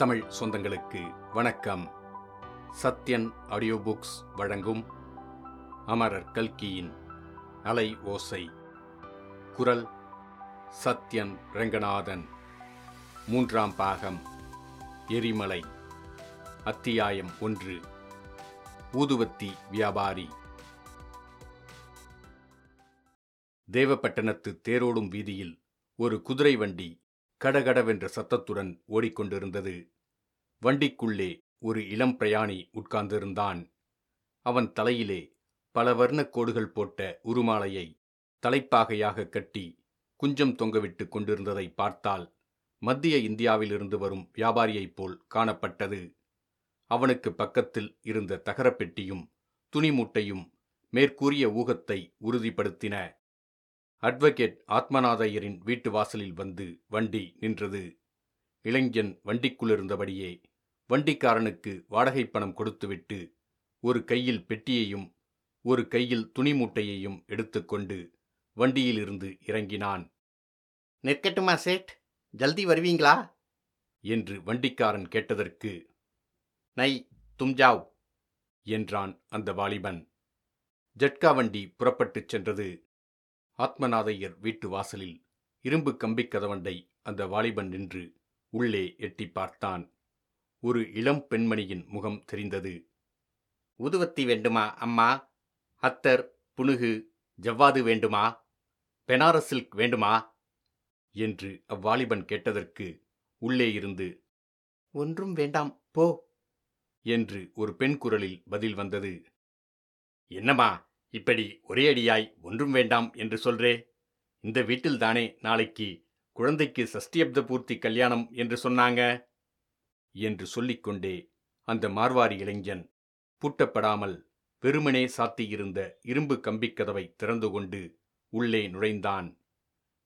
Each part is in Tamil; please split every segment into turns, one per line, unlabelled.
தமிழ் சொந்தங்களுக்கு வணக்கம். சத்யன் ஆடியோ புக்ஸ் வழங்கும் அமரர் கல்கியின் அலை ஓசை. குரல் சத்யன் ரங்கநாதன். மூன்றாம் பாகம் எரிமலை. அத்தியாயம் ஒன்று ஊதுவத்தி வியாபாரி. தேவப்பட்டணத்து தேரோடும் வீதியில் ஒரு குதிரை வண்டி கடகடவென்ற சத்தத்துடன் ஓடிக்கொண்டிருந்தது. வண்டிக்குள்ளே ஒரு இளம் பிரயாணி உட்கார்ந்திருந்தான். அவன் தலையிலே பல வர்ணக் கோடுகள் போட்ட உருமாலையை தலைப்பாகையாக கட்டி குஞ்சம் தொங்கவிட்டு கொண்டிருந்ததை பார்த்தால் மத்திய இந்தியாவிலிருந்து வரும் வியாபாரியைப் போல் காணப்பட்டது. அவனுக்கு பக்கத்தில் இருந்த தகரப்பெட்டியும் துணி மூட்டையும் மேற்கூறிய ஊகத்தை உறுதிப்படுத்தின. அட்வொகேட் ஆத்மநாதையரின் வீட்டு வாசலில் வந்து வண்டி நின்றது. இளைஞன் வண்டிக்குள்ளிருந்தபடியே வண்டிக்காரனுக்கு வாடகை பணம் கொடுத்துவிட்டு ஒரு கையில் பெட்டியையும் ஒரு கையில் துணி மூட்டையையும் எடுத்துக்கொண்டு வண்டியிலிருந்து இறங்கினான்.
நிற்கட்டுமா சேட்? ஜல்தி வருவீங்களா?
என்று வண்டிக்காரன் கேட்டதற்கு
நை தும் ஜாவ்
என்றான் அந்த வாலிபன். ஜட்கா வண்டி புறப்பட்டுச் சென்றது. ஆத்மநாதையர் வீட்டு வாசலில் இரும்பு கம்பிக் கதவண்டை அந்த வாலிபன் நின்று உள்ளே எட்டி பார்த்தான். ஒரு இளம் பெண்மணியின் முகம் தெரிந்தது.
ஊதுவத்தி வேண்டுமா அம்மா? அத்தர் புனுகு ஜவ்வாது வேண்டுமா? பெனாரஸ் சில்க் வேண்டுமா?
என்று அவ்வாலிபன் கேட்டதற்கு உள்ளே இருந்து
ஒன்றும் வேண்டாம் போ.
என்று ஒரு பெண் குரலில் பதில் வந்தது.
என்னம்மா? இப்படி ஒரே அடியாய் ஒன்றும் வேண்டாம் என்று சொல்றே? இந்த வீட்டில்தானே நாளைக்கு குழந்தைக்கு சஷ்டியப்த பூர்த்தி கல்யாணம் என்று சொன்னாங்க?
என்று சொல்லிக்கொண்டே அந்த மார்வாரி இளைஞன் பூட்டப்படாமல் வெறுமனே சாத்தியிருந்த இரும்பு கம்பிக் கதவை திறந்து கொண்டு உள்ளே நுழைந்தான்.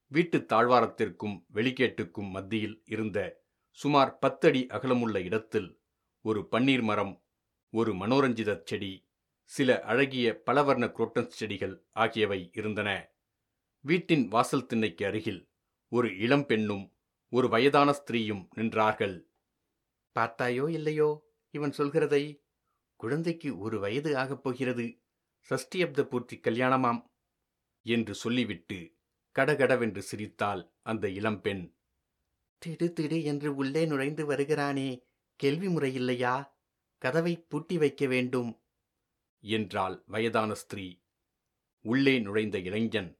வீட்டுத் தாழ்வாரத்திற்கும் வெளிக்கேட்டுக்கும் மத்தியில் இருந்த சுமார் பத்தடி அகலமுள்ள இடத்தில் ஒரு பன்னீர் மரம் ஒரு மனோரஞ்சிதச் செடி சில அழகிய பலவர்ண குரோட்டன்ஸ் செடிகள் ஆகியவை இருந்தன. வீட்டின் வாசல் திண்ணைக்கு அருகில் ஒரு இளம் பெண்ணும் ஒரு வயதான ஸ்திரீயும் நின்றார்கள்.
பார்த்தாயோ இல்லையோ இவன் சொல்கிறதை? குழந்தைக்கு ஒரு வயது ஆகப் போகிறது. சஷ்டியப்த பூர்த்தி கல்யாணமாம்
என்று சொல்லிவிட்டு கடகடவென்று சிரித்தாள் அந்த இளம்பெண்
திடு திடு என்று உள்ளே நுழைந்து வருகிறானே கேள்வி முறையில்லையா கதவை பூட்டி வைக்க வேண்டும்.
என்றாள் வயதான ஸ்திரீ. உள்ளே நுழைந்த இளைஞன்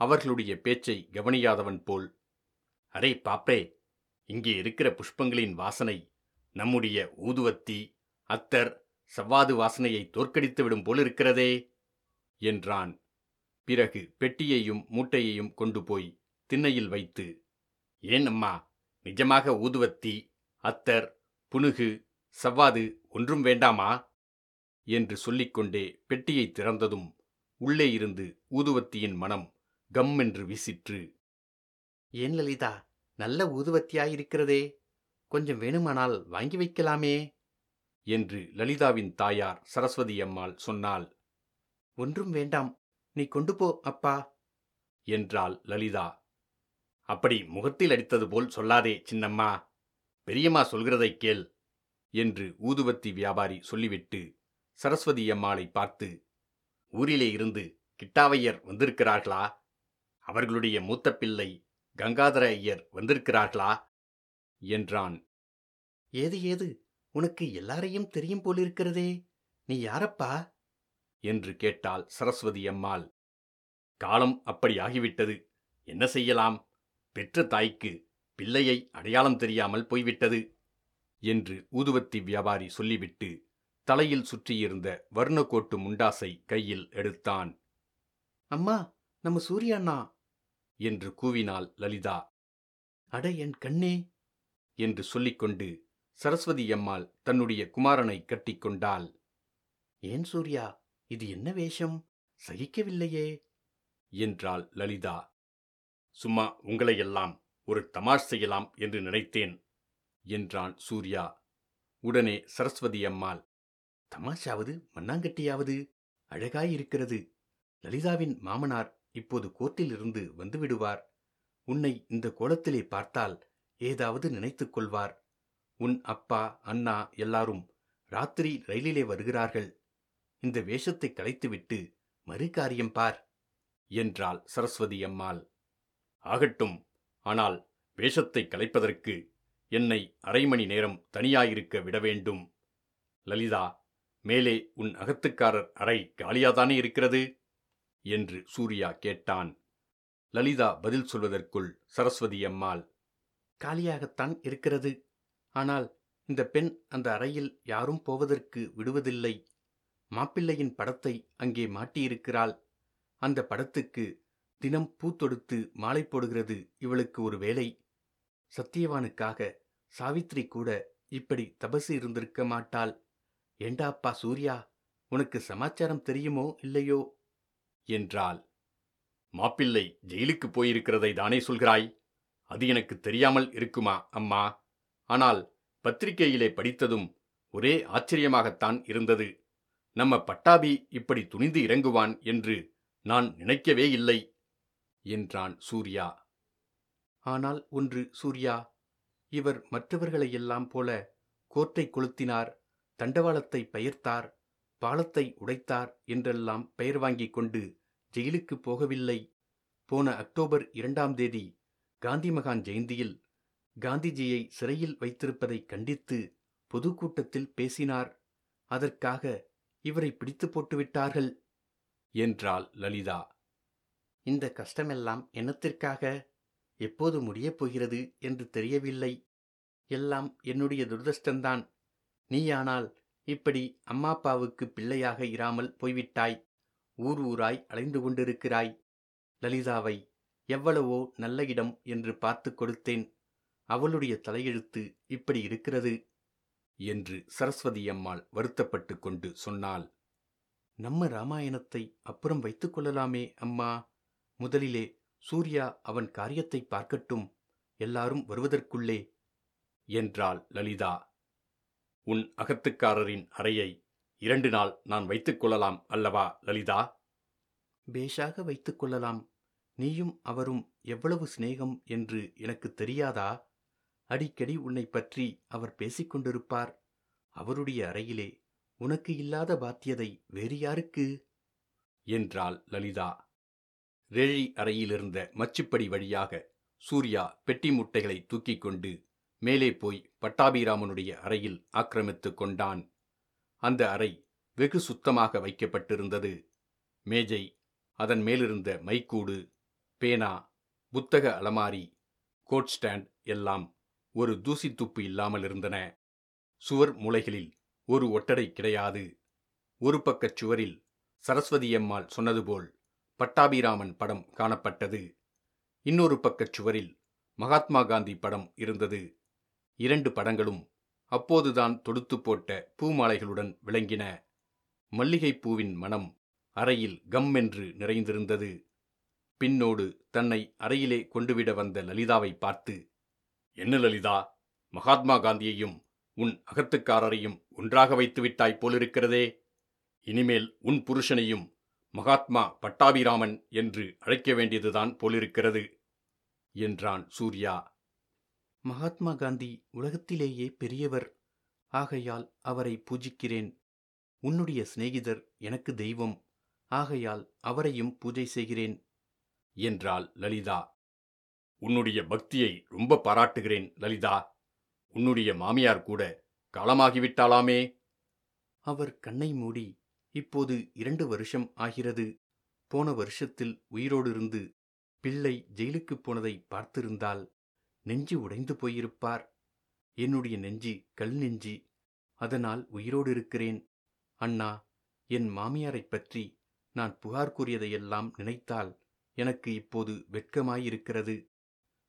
அவர்களுடைய பேச்சை கவனியாதவன் போல்
அரே பாப்பே இங்கே இருக்கிற புஷ்பங்களின் வாசனை நம்முடைய ஊதுவத்தி அத்தர் சவ்வாது வாசனையை தோற்கடித்துவிடும் போலிருக்கிறதே
என்றான். பிறகு பெட்டியையும் மூட்டையையும் கொண்டு போய் திண்ணையில் வைத்து
ஏன் அம்மா நிஜமாக ஊதுவத்தி அத்தர் புனுகு சவ்வாது ஒன்றும் வேண்டாமா?
என்று சொல்லிக்கொண்டே பெட்டியை திறந்ததும் உள்ளே இருந்து ஊதுவத்தியின் மனம் கம் என்று வீசிற்று.
ஏன் லலிதா நல்ல ஊதுவத்தியாயிருக்கிறதே கொஞ்சம் வேணுமானால் வாங்கி வைக்கலாமே.
என்று லலிதாவின் தாயார் சரஸ்வதி அம்மாள் சொன்னாள்.
ஒன்றும் வேண்டாம். நீ கொண்டு போ அப்பா.
என்றாள் லலிதா.
அப்படி முகத்தில் அடித்தது போல் சொல்லாதே சின்னம்மா. பெரியம்மா சொல்கிறதைக் கேள்
என்று ஊதுவத்தி வியாபாரி சொல்லிவிட்டு சரஸ்வதி அம்மாளை பார்த்து
ஊரிலே இருந்து கிட்டாவையர் வந்திருக்கிறார்களா? அவர்களுடைய மூத்த பிள்ளை கங்காதர ஐயர் வந்திருக்கிறார்களா?
என்றான்.
ஏது ஏது? உனக்கு எல்லாரையும் தெரியும் போலிருக்கிறதே நீ யாரப்பா?
என்று கேட்டாள் சரஸ்வதி அம்மாள்.
காலம் அப்படி ஆகிவிட்டது. என்ன செய்யலாம்? பெற்ற தாய்க்கு பிள்ளையை அடையாளம் தெரியாமல் போய்விட்டது
என்று ஊதுவத்தி வியாபாரி சொல்லிவிட்டு தலையில் சுற்றியிருந்த வர்ணக்கோட்டு முண்டாசை கையில் எடுத்தான்.
அம்மா நம்ம சூரியண்ணா!
என்று கூவினாள் லலிதா.
அட என் கண்ணே!
என்று சொல்லிக்கொண்டு சரஸ்வதி அம்மாள் தன்னுடைய குமாரனை கட்டிக்கொண்டாள்
ஏன் சூர்யா இது என்ன வேஷம்? சகிக்கவில்லையே!
என்றாள் லலிதா.
சும்மா உங்களையெல்லாம் ஒரு தமாஷ் செய்யலாம் என்று நினைத்தேன்
என்றான் சூர்யா. உடனே சரஸ்வதி அம்மாள்
தமாஷாவது மண்ணாங்கட்டியாவது அழகாயிருக்கிறது. லலிதாவின் மாமனார் இப்போது கோர்ட்டிலிருந்து வந்துவிடுவார். உன்னை இந்த கோலத்திலே பார்த்தால் ஏதாவது நினைத்துக் கொள்வார்.
உன் அப்பா அண்ணா எல்லாரும் ராத்திரி ரயிலிலே வருகிறார்கள். இந்த வேஷத்தை கலைத்துவிட்டு மறு காரியம் பார்
என்றாள் சரஸ்வதி அம்மாள். ஆகட்டும் ஆனால் வேஷத்தை கலைப்பதற்கு என்னை அரை மணி நேரம் தனியாயிருக்க விட வேண்டும். லலிதா மேலே உன் அகத்துக்காரர் அறை காலியாதானே இருக்கிறது? என்று சூர்யா கேட்டான். லலிதா பதில் சொல்வதற்குள் சரஸ்வதி அம்மாள்
காலியாகத்தான் இருக்கிறது. ஆனால் இந்த பெண் அந்த அறையில் யாரும் போவதற்கு விடுவதில்லை. மாப்பிள்ளையின் படத்தை அங்கே மாட்டியிருக்கிறாள். அந்த படத்துக்கு தினம் பூ தொடுத்து மாலை போடுகிறது இவளுக்கு ஒரு வேலை. சத்தியவானுக்காக சாவித்ரி கூட இப்படி தபசு இருந்திருக்க மாட்டாள். ஏண்டா அப்பா சூர்யா? உனக்கு சமாச்சாரம் தெரியுமோ இல்லையோ?
என்றாள். மாப்பிள்ளை ஜெயிலுக்கு போயிருக்கிறதை தானே சொல்கிறாய்? அது எனக்கு தெரியாமல் இருக்குமா அம்மா? ஆனால் பத்திரிகையிலே படித்ததும் ஒரே ஆச்சரியமாகத்தான் இருந்தது. நம்ம பட்டாபி இப்படி துணிந்து இறங்குவான் என்று நான் நினைக்கவே இல்லை என்றான் சூர்யா.
ஆனால் ஒன்று சூர்யா இவர் மற்றவர்களையெல்லாம் போல கோர்ட்டை கொளுத்தினார். தண்டவாளத்தை பெயர்த்தார் பாலத்தை உடைத்தார் என்றெல்லாம் பெயர் வாங்கிக் கொண்டு ஜெயிலுக்கு போகவில்லை. போன அக்டோபர் இரண்டாம் தேதி காந்தி மகான் ஜெயந்தியில் காந்திஜியை சிறையில் வைத்திருப்பதை கண்டித்து பொதுக்கூட்டத்தில் பேசினார். அதற்காக இவரை பிடித்து போட்டுவிட்டார்கள்
என்றாள் லலிதா.
இந்த கஷ்டமெல்லாம் என்னத்திற்காக? எப்போது முடியப் போகிறது என்று தெரியவில்லை. எல்லாம் என்னுடைய துரதிர்ஷ்டந்தான் நீயானால் இப்படி அம்மாப்பாவுக்கு பிள்ளையாக இராமல் போய்விட்டாய். ஊர் ஊராய் அலைந்து கொண்டிருக்கிறாய். லலிதாவை எவ்வளவோ நல்ல இடம் என்று பார்த்து கொடுத்தேன். அவளுடைய தலையெழுத்து இப்படி இருக்கிறது
என்று சரஸ்வதி அம்மாள் வருத்தப்பட்டு கொண்டு சொன்னாள்.
நம்ம ராமாயணத்தை அப்புறம் வைத்துக் கொள்ளலாமே அம்மா. முதலிலே சூர்யா அவன் காரியத்தை பார்க்கட்டும். எல்லாரும் வருவதற்குள்ளே
என்றாள் லலிதா. உன் அகத்துக்காரரின் அறையை இரண்டு நாள் நான் வைத்துக் கொள்ளலாம் அல்லவா லலிதா?
பேஷாக வைத்துக் கொள்ளலாம். நீயும் அவரும் எவ்வளவு சிநேகம் என்று எனக்கு தெரியாதா? அடிக்கடி உன்னை பற்றி அவர் பேசிக் கொண்டிருப்பார். அவருடைய அறையிலே உனக்கு இல்லாத பாத்தியதை வேறு யாருக்கு?
என்றாள் லலிதா. ரேழி அறையிலிருந்த மச்சுப்படி வழியாக சூர்யா பெட்டி முட்டைகளை தூக்கிக் கொண்டு மேலே போய் பட்டாபிராமனுடைய அறையில் ஆக்கிரமித்துக் கொண்டான். அந்த அறை வெகு சுத்தமாக வைக்கப்பட்டிருந்தது. மேஜை அதன் மேலிருந்த மைக்கூடு பேனா புத்தக அலமாரி கோட் ஸ்டாண்ட் எல்லாம் ஒரு தூசி துப்பு இல்லாமல் இருந்தன. சுவர் மூலைகளில் ஒரு ஒட்டடை கிடையாது. ஒரு பக்கச் சுவரில் சரஸ்வதி அம்மாள் சொன்னது போல் பட்டாபிராமன் படம் காணப்பட்டது. இன்னொரு பக்கச் சுவரில் மகாத்மா காந்தி படம் இருந்தது. இரண்டு படங்களும் அப்போதுதான் தொடுத்து போட்ட பூமாலைகளுடன் விளங்கின. மல்லிகைப் பூவின் மனம் அறையில் கம் என்று நிறைந்திருந்தது. பின்னோடு தன்னை அறையிலே கொண்டுவிட வந்த லலிதாவை பார்த்து என்ன லலிதா மகாத்மா காந்தியையும் உன் அகத்துக்காரரையும் ஒன்றாக வைத்துவிட்டாய் போலிருக்கிறதே. இனிமேல் உன் புருஷனையும் மகாத்மா பட்டாபிராமன் என்று அழைக்க வேண்டியதுதான் போலிருக்கிறது என்றான் சூர்யா.
மகாத்மா காந்தி உலகத்திலேயே பெரியவர். ஆகையால் அவரை பூஜிக்கிறேன். உன்னுடைய சிநேகிதர் எனக்கு தெய்வம். ஆகையால் அவரையும் பூஜை செய்கிறேன்.
என்றாள் லலிதா. உன்னுடைய பக்தியை ரொம்ப பாராட்டுகிறேன் லலிதா. உன்னுடைய மாமியார் கூட காலமாகிவிட்டாளாமே.
அவர் கண்ணை மூடி இப்போது இரண்டு வருஷம் ஆகிறது. போன வருஷத்தில் உயிரோடு இருந்து பிள்ளை ஜெயிலுக்குப் போனதை பார்த்திருந்தால் நெஞ்சு உடைந்து போயிருப்பார். என்னுடைய நெஞ்சி கல் நெஞ்சி அதனால் உயிரோடு இருக்கிறேன். அண்ணா என் மாமியாரைப் பற்றி நான் புகார் கூறியதையெல்லாம் நினைத்தால் எனக்கு இப்போது வெட்கமாயிருக்கிறது.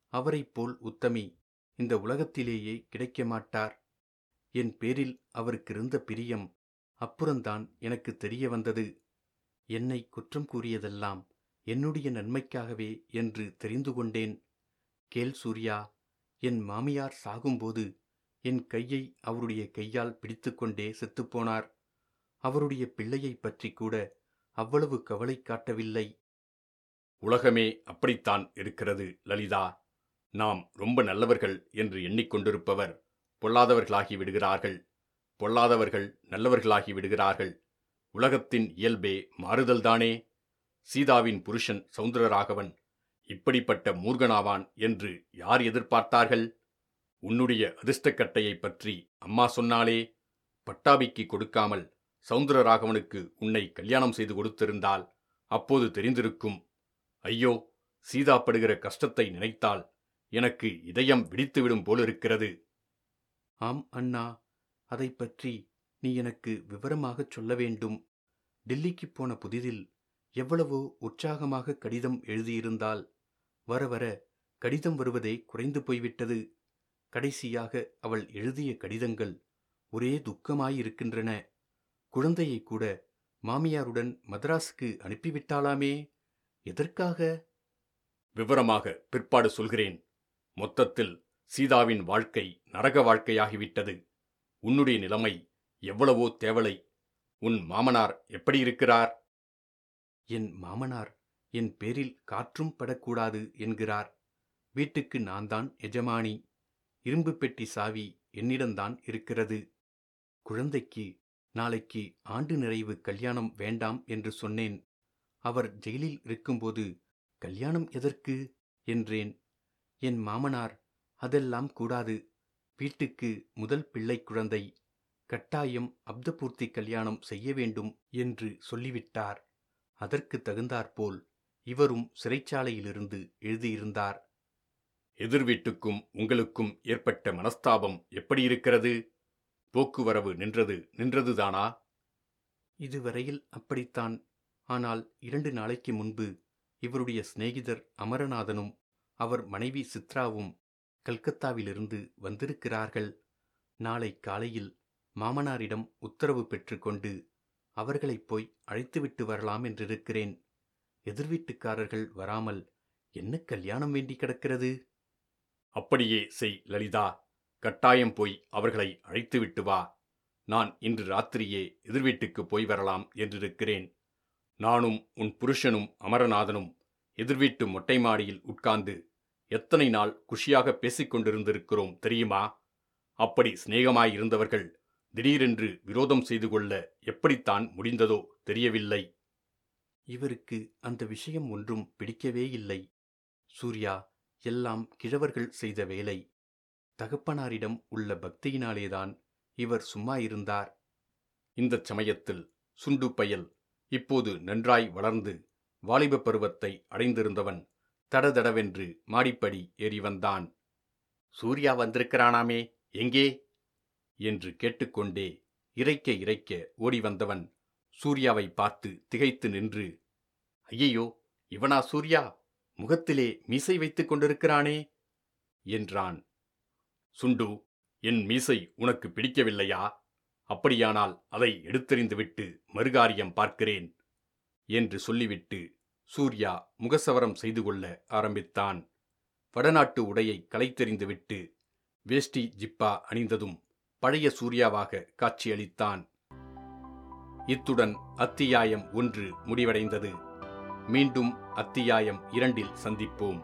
அவரைப் போல் உத்தமி இந்த உலகத்திலேயே கிடைக்க மாட்டார். என் பேரில் அவருக்கிருந்த பிரியம் அப்புறந்தான் எனக்கு தெரிய வந்தது. என்னை குற்றம் கூறியதெல்லாம் என்னுடைய நன்மைக்காகவே என்று தெரிந்து கொண்டேன். கேள் சூர்யா என் மாமியார் சாகும்போது என் கையை அவருடைய கையால் பிடித்துக்கொண்டே செத்துப்போனார் அவருடைய பிள்ளையைப் பற்றி கூட அவ்வளவு கவலை காட்டவில்லை.
உலகமே அப்படித்தான் இருக்கிறது லலிதா. நாம் ரொம்ப நல்லவர்கள் என்று எண்ணிக்கொண்டிருப்பவர் பொல்லாதவர்களாகி விடுகிறார்கள். பொல்லாதவர்கள் நல்லவர்களாகி விடுகிறார்கள். உலகத்தின் இயல்பே மாறுதல்தானே. சீதாவின் புருஷன் சௌந்தரராகவன் இப்படிப்பட்ட மூர்கனாவான் என்று யார் எதிர்பார்த்தார்கள்? உன்னுடைய அதிர்ஷ்டக்கட்டையைப் பற்றி அம்மா சொன்னாலே பட்டாபிக்கு கொடுக்காமல் சௌந்தரராகவனுக்கு உன்னை கல்யாணம் செய்து கொடுத்திருந்தால் அப்போது தெரிந்திருக்கும். ஐயோ சீதா படுகிற கஷ்டத்தை நினைத்தால் எனக்கு இதயம் விடித்துவிடும் போலிருக்கிறது.
ஆம் அண்ணா அதைப் பற்றி நீ எனக்கு விவரமாகச் சொல்ல வேண்டும். டெல்லிக்குப் போன புதிதில் எவ்வளவோ உற்சாகமாக கடிதம் எழுதியிருந்தால் வர வர கடிதம் வருவதே குறைந்து போய்விட்டது. கடைசியாக அவள் எழுதிய கடிதங்கள் ஒரே துக்கமாயிருக்கின்றன. குழந்தையை கூட மாமியாருடன் மദ്രാஸுக்கு அனுப்பிவிட்டாளாமே? எதற்காக?
விவரமாக பிற்பாடு சொல்கிறேன். மொத்தத்தில் சீதாவின் வாழ்க்கை நரக வாழ்க்கையாகிவிட்டது. உன்னுடைய நிலைமை எவ்வளவோ தேவலை. உன் மாமனார் எப்படி இருக்கிறார்
என் மாமனார் என் பேரில் காற்றும் படக்கூடாது என்கிறார். வீட்டுக்கு நான் தான் எஜமானி. இரும்பு பெட்டி சாவி என்னிடம்தான் இருக்கிறது. குழந்தைக்கு நாளைக்கு ஆண்டு நிறைவு கல்யாணம் வேண்டாம் என்று சொன்னேன். அவர் ஜெயிலில் இருக்கும்போது கல்யாணம் எதற்கு? என்றேன். என் மாமனார் அதெல்லாம் கூடாது. வீட்டுக்கு முதல் பிள்ளை குழந்தை. கட்டாயம் அப்தபூர்த்தி கல்யாணம் செய்ய வேண்டும் என்று சொல்லிவிட்டார். அதற்கு தகுந்தாற்போல் இவரும் சிறைச்சாலையிலிருந்து எழுதியிருந்தார்.
எதிர் வீட்டுக்கும் உங்களுக்கும் ஏற்பட்ட மனஸ்தாபம் எப்படி இருக்கிறது போக்குவரவு நின்றது நின்றதுதானா?
இதுவரையில் அப்படித்தான். ஆனால் இரண்டு நாளைக்கு முன்பு இவருடைய சிநேகிதர் அமரநாதனும் அவர் மனைவி சித்ராவும் கல்கத்தாவிலிருந்து வந்திருக்கிறார்கள். நாளை காலையில் மாமனாரிடம் உத்தரவு பெற்றுக்கொண்டு அவர்களைப் போய் அழைத்துவிட்டு வரலாம் என்றிருக்கிறேன். எதிர்வீட்டுக்காரர்கள் வராமல் என்ன கல்யாணம் வேண்டி கிடக்கிறது?
அப்படியே செய் லலிதா. கட்டாயம் போய் அவர்களை அழைத்துவிட்டு வா. நான் இன்று ராத்திரியே எதிர்வீட்டுக்கு போய் வரலாம் என்றிருக்கிறேன். நானும் உன் புருஷனும் அமரநாதனும் எதிர்வீட்டு மொட்டை மாடியில் உட்கார்ந்து எத்தனை நாள் குஷியாக பேசிக்கொண்டிருந்திருக்கிறோம் தெரியுமா? அப்படி சிநேகமாயிருந்தவர்கள் திடீரென்று விரோதம் செய்து கொள்ள எப்படித்தான் முடிந்ததோ தெரியவில்லை.
இவருக்கு அந்த விஷயம் ஒன்றும் பிடிக்கவே இல்லை. சூர்யா எல்லாம் கிழவர்கள் செய்த வேலை. தகப்பனாரிடம் உள்ள பக்தியினாலேதான் இவர் சும்மா இருந்தார்.
இந்தச் சமயத்தில் சுண்டு பயல் இப்போது நன்றாய் வளர்ந்து வாலிப பருவத்தை அடைந்திருந்தவன் தடதடவென்று மாடிப்படி ஏறி வந்தான். சூர்யா வந்திருக்கிறானாமே எங்கே? என்று கேட்டுக்கொண்டே இறைக்க இறைக்க ஓடி வந்தவன் சூர்யாவை பார்த்து திகைத்து நின்று ஐயையோ இவனா சூர்யா? முகத்திலே மீசை வைத்துக் கொண்டிருக்கிறானே? என்றான். சுண்டு என் மீசை உனக்கு பிடிக்கவில்லையா? அப்படியானால் அதை எடுத்தெறிந்துவிட்டு மறுகாரியம் பார்க்கிறேன் என்று சொல்லிவிட்டு சூர்யா முகசவரம் செய்து கொள்ள ஆரம்பித்தான். வடநாட்டு உடையை களைத்தெறிந்துவிட்டு வேஷ்டி ஜிப்பா அணிந்ததும் பழைய சூர்யாவாக காட்சியளித்தான். இத்துடன் அத்தியாயம் ஒன்று முடிவடைந்தது. மீண்டும் அத்தியாயம் இரண்டில் சந்திப்போம்.